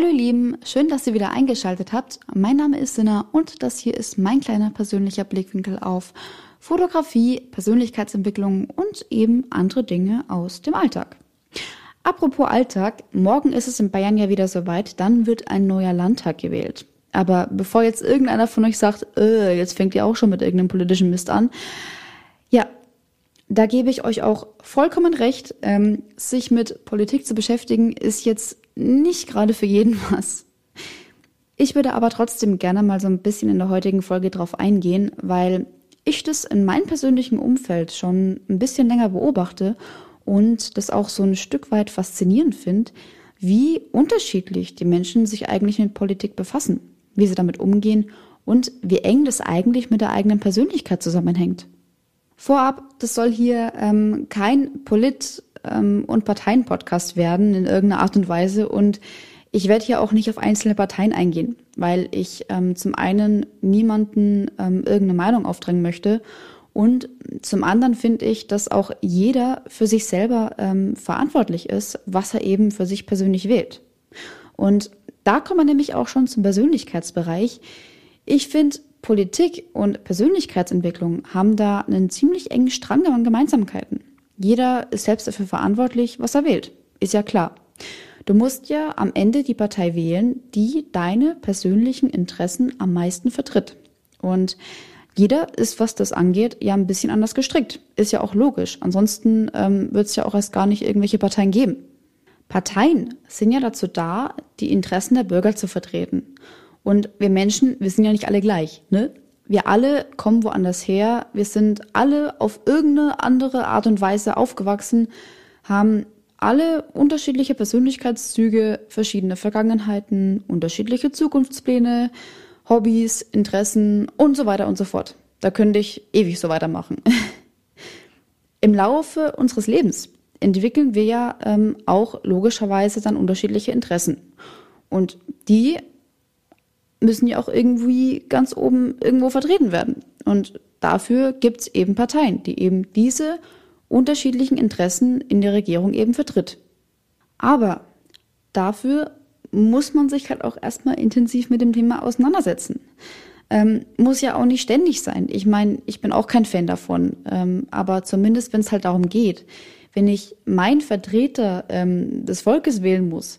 Hallo ihr Lieben, schön, dass ihr wieder eingeschaltet habt. Mein Name ist Sinna und das hier ist mein kleiner persönlicher Blickwinkel auf Fotografie, Persönlichkeitsentwicklung und eben andere Dinge aus dem Alltag. Apropos Alltag, morgen ist es in Bayern ja wieder soweit, dann wird ein neuer Landtag gewählt. Aber bevor jetzt irgendeiner von euch sagt, äh, jetzt fängt ihr auch schon mit irgendeinem politischen Mist an, ja, da gebe ich euch auch vollkommen recht. Ähm, sich mit Politik zu beschäftigen, ist jetzt nicht gerade für jeden was. Ich würde aber trotzdem gerne mal so ein bisschen in der heutigen Folge drauf eingehen, weil ich das in meinem persönlichen Umfeld schon ein bisschen länger beobachte und das auch so ein Stück weit faszinierend finde, wie unterschiedlich die Menschen sich eigentlich mit Politik befassen, wie sie damit umgehen und wie eng das eigentlich mit der eigenen Persönlichkeit zusammenhängt. Vorab, das soll hier ähm, kein Polit- ähm, und Parteien-Podcast werden in irgendeiner Art und Weise und ich werde hier auch nicht auf einzelne Parteien eingehen, weil ich ähm, zum einen niemanden ähm, irgendeine Meinung aufdrängen möchte und zum anderen finde ich, dass auch jeder für sich selber ähm, verantwortlich ist, was er eben für sich persönlich wählt. Und da kommen wir nämlich auch schon zum Persönlichkeitsbereich. Ich finde, Politik und Persönlichkeitsentwicklung haben da einen ziemlich engen Strang an Gemeinsamkeiten. Jeder ist selbst dafür verantwortlich, was er wählt. Ist ja klar. Du musst ja am Ende die Partei wählen, die deine persönlichen Interessen am meisten vertritt. Und jeder ist, was das angeht, ja ein bisschen anders gestrickt. Ist ja auch logisch. Ansonsten ähm, wird es ja auch erst gar nicht irgendwelche Parteien geben. Parteien sind ja dazu da, die Interessen der Bürger zu vertreten. Und wir Menschen, wir sind ja nicht alle gleich, ne? Wir alle kommen woanders her. Wir sind alle auf irgendeine andere Art und Weise aufgewachsen, haben alle unterschiedliche Persönlichkeitszüge, verschiedene Vergangenheiten, unterschiedliche Zukunftspläne, Hobbys, Interessen und so weiter und so fort. Da könnte ich ewig so weitermachen. Im Laufe unseres Lebens entwickeln wir ja ähm, auch logischerweise dann unterschiedliche Interessen. Und die müssen ja auch irgendwie ganz oben irgendwo vertreten werden. Und dafür gibt es eben Parteien, die eben diese unterschiedlichen Interessen in der Regierung eben vertritt. Aber dafür muss man sich halt auch erstmal intensiv mit dem Thema auseinandersetzen. Ähm, muss ja auch nicht ständig sein. Ich meine, ich bin auch kein Fan davon. Ähm, aber zumindest, wenn es halt darum geht, wenn ich meinen Vertreter ähm, des Volkes wählen muss,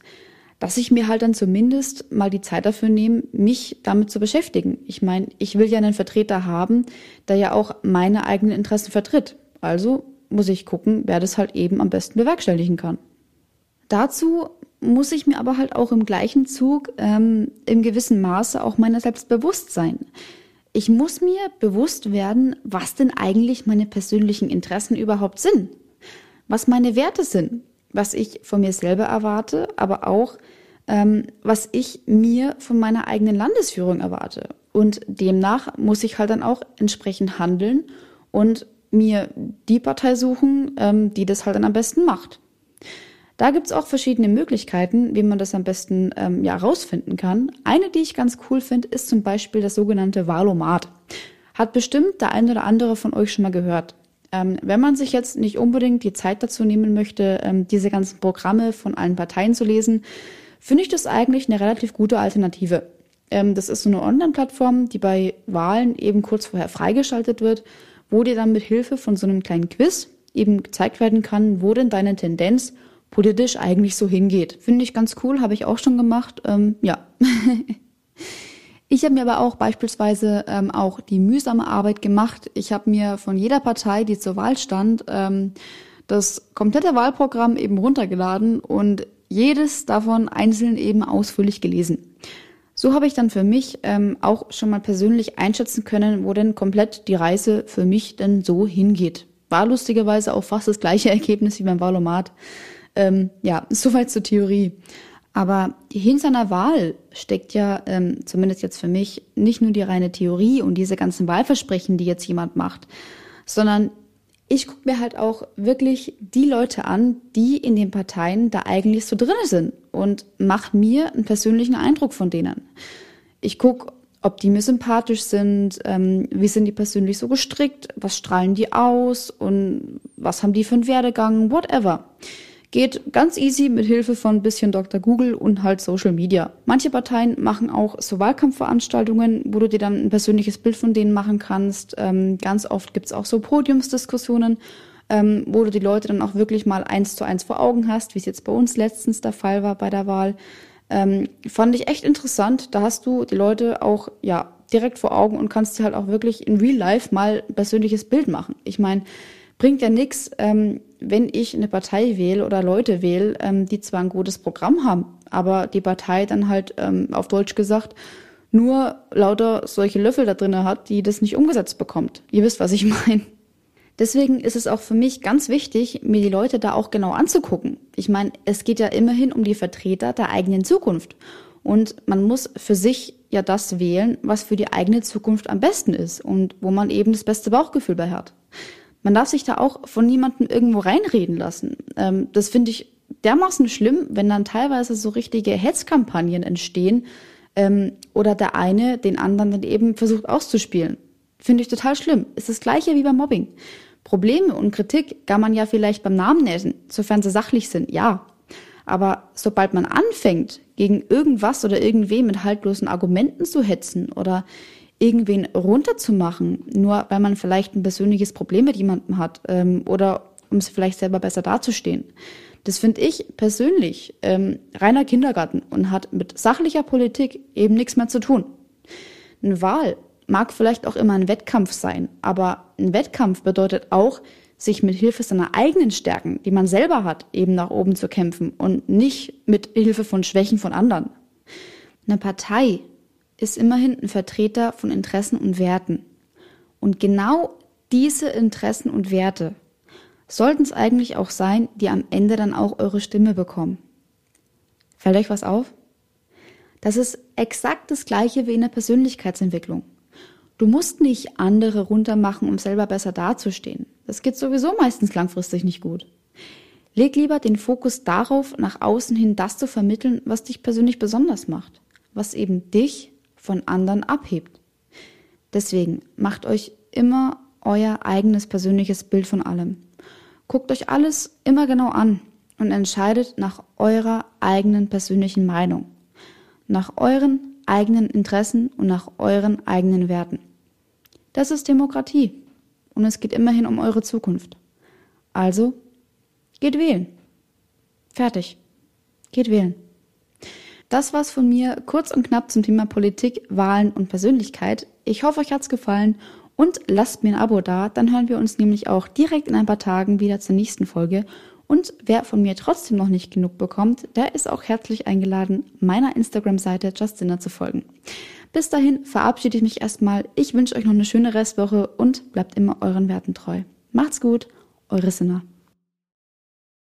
dass ich mir halt dann zumindest mal die Zeit dafür nehme, mich damit zu beschäftigen. Ich meine, ich will ja einen Vertreter haben, der ja auch meine eigenen Interessen vertritt. Also muss ich gucken, wer das halt eben am besten bewerkstelligen kann. Dazu muss ich mir aber halt auch im gleichen Zug ähm, im gewissen Maße auch meiner selbst bewusst sein. Ich muss mir bewusst werden, was denn eigentlich meine persönlichen Interessen überhaupt sind, was meine Werte sind, was ich von mir selber erwarte, aber auch ähm, was ich mir von meiner eigenen Landesführung erwarte. Und demnach muss ich halt dann auch entsprechend handeln und mir die Partei suchen, ähm, die das halt dann am besten macht. Da gibt's auch verschiedene Möglichkeiten, wie man das am besten ähm, ja rausfinden kann. Eine, die ich ganz cool finde, ist zum Beispiel das sogenannte Valomat. Hat bestimmt der eine oder andere von euch schon mal gehört. Ähm, wenn man sich jetzt nicht unbedingt die Zeit dazu nehmen möchte, ähm, diese ganzen Programme von allen Parteien zu lesen, finde ich das eigentlich eine relativ gute Alternative. Ähm, das ist so eine Online-Plattform, die bei Wahlen eben kurz vorher freigeschaltet wird, wo dir dann mit Hilfe von so einem kleinen Quiz eben gezeigt werden kann, wo denn deine Tendenz politisch eigentlich so hingeht. Finde ich ganz cool, habe ich auch schon gemacht. Ähm, ja. Ich habe mir aber auch beispielsweise ähm, auch die mühsame Arbeit gemacht. Ich habe mir von jeder Partei, die zur Wahl stand, ähm, das komplette Wahlprogramm eben runtergeladen und jedes davon einzeln eben ausführlich gelesen. So habe ich dann für mich ähm, auch schon mal persönlich einschätzen können, wo denn komplett die Reise für mich denn so hingeht. War lustigerweise auch fast das gleiche Ergebnis wie beim Wahlomat. Ähm, ja, soweit zur Theorie. Aber hinter einer Wahl steckt ja, ähm, zumindest jetzt für mich, nicht nur die reine Theorie und diese ganzen Wahlversprechen, die jetzt jemand macht, sondern ich gucke mir halt auch wirklich die Leute an, die in den Parteien da eigentlich so drin sind und mache mir einen persönlichen Eindruck von denen. Ich gucke, ob die mir sympathisch sind, ähm, wie sind die persönlich so gestrickt, was strahlen die aus und was haben die für einen Werdegang, whatever. Geht ganz easy mit Hilfe von bisschen Dr. Google und halt Social Media. Manche Parteien machen auch so Wahlkampfveranstaltungen, wo du dir dann ein persönliches Bild von denen machen kannst. Ähm, ganz oft gibt's auch so Podiumsdiskussionen, ähm, wo du die Leute dann auch wirklich mal eins zu eins vor Augen hast, wie es jetzt bei uns letztens der Fall war bei der Wahl. Ähm, fand ich echt interessant. Da hast du die Leute auch ja direkt vor Augen und kannst dir halt auch wirklich in Real Life mal ein persönliches Bild machen. Ich meine, bringt ja nichts, ähm, wenn ich eine Partei wähle oder Leute wähle, ähm, die zwar ein gutes Programm haben, aber die Partei dann halt ähm, auf Deutsch gesagt nur lauter solche Löffel da drin hat, die das nicht umgesetzt bekommt. Ihr wisst, was ich meine. Deswegen ist es auch für mich ganz wichtig, mir die Leute da auch genau anzugucken. Ich meine, es geht ja immerhin um die Vertreter der eigenen Zukunft. Und man muss für sich ja das wählen, was für die eigene Zukunft am besten ist und wo man eben das beste Bauchgefühl bei hat. Man darf sich da auch von niemandem irgendwo reinreden lassen. Ähm, das finde ich dermaßen schlimm, wenn dann teilweise so richtige Hetzkampagnen entstehen ähm, oder der eine den anderen dann eben versucht auszuspielen. Finde ich total schlimm. Ist das gleiche wie beim Mobbing. Probleme und Kritik kann man ja vielleicht beim Namen nennen, sofern sie sachlich sind, ja. Aber sobald man anfängt, gegen irgendwas oder irgendwem mit haltlosen Argumenten zu hetzen oder irgendwen runterzumachen, nur weil man vielleicht ein persönliches Problem mit jemandem hat ähm, oder um es vielleicht selber besser dazustehen. Das finde ich persönlich ähm, reiner Kindergarten und hat mit sachlicher Politik eben nichts mehr zu tun. Eine Wahl mag vielleicht auch immer ein Wettkampf sein, aber ein Wettkampf bedeutet auch, sich mit Hilfe seiner eigenen Stärken, die man selber hat, eben nach oben zu kämpfen und nicht mit Hilfe von Schwächen von anderen. Eine Partei ist immerhin ein Vertreter von Interessen und Werten. Und genau diese Interessen und Werte sollten es eigentlich auch sein, die am Ende dann auch eure Stimme bekommen. Fällt euch was auf? Das ist exakt das gleiche wie in der Persönlichkeitsentwicklung. Du musst nicht andere runtermachen, um selber besser dazustehen. Das geht sowieso meistens langfristig nicht gut. Leg lieber den Fokus darauf, nach außen hin das zu vermitteln, was dich persönlich besonders macht, was eben dich von anderen abhebt. Deswegen macht euch immer euer eigenes persönliches Bild von allem. Guckt euch alles immer genau an und entscheidet nach eurer eigenen persönlichen Meinung, nach euren eigenen Interessen und nach euren eigenen Werten. Das ist Demokratie und es geht immerhin um eure Zukunft. Also, geht wählen. Fertig. Geht wählen. Das war's von mir, kurz und knapp zum Thema Politik, Wahlen und Persönlichkeit. Ich hoffe, euch hat's gefallen und lasst mir ein Abo da, dann hören wir uns nämlich auch direkt in ein paar Tagen wieder zur nächsten Folge. Und wer von mir trotzdem noch nicht genug bekommt, der ist auch herzlich eingeladen, meiner Instagram-Seite Justina zu folgen. Bis dahin verabschiede ich mich erstmal. Ich wünsche euch noch eine schöne Restwoche und bleibt immer euren Werten treu. Macht's gut, eure Sinner.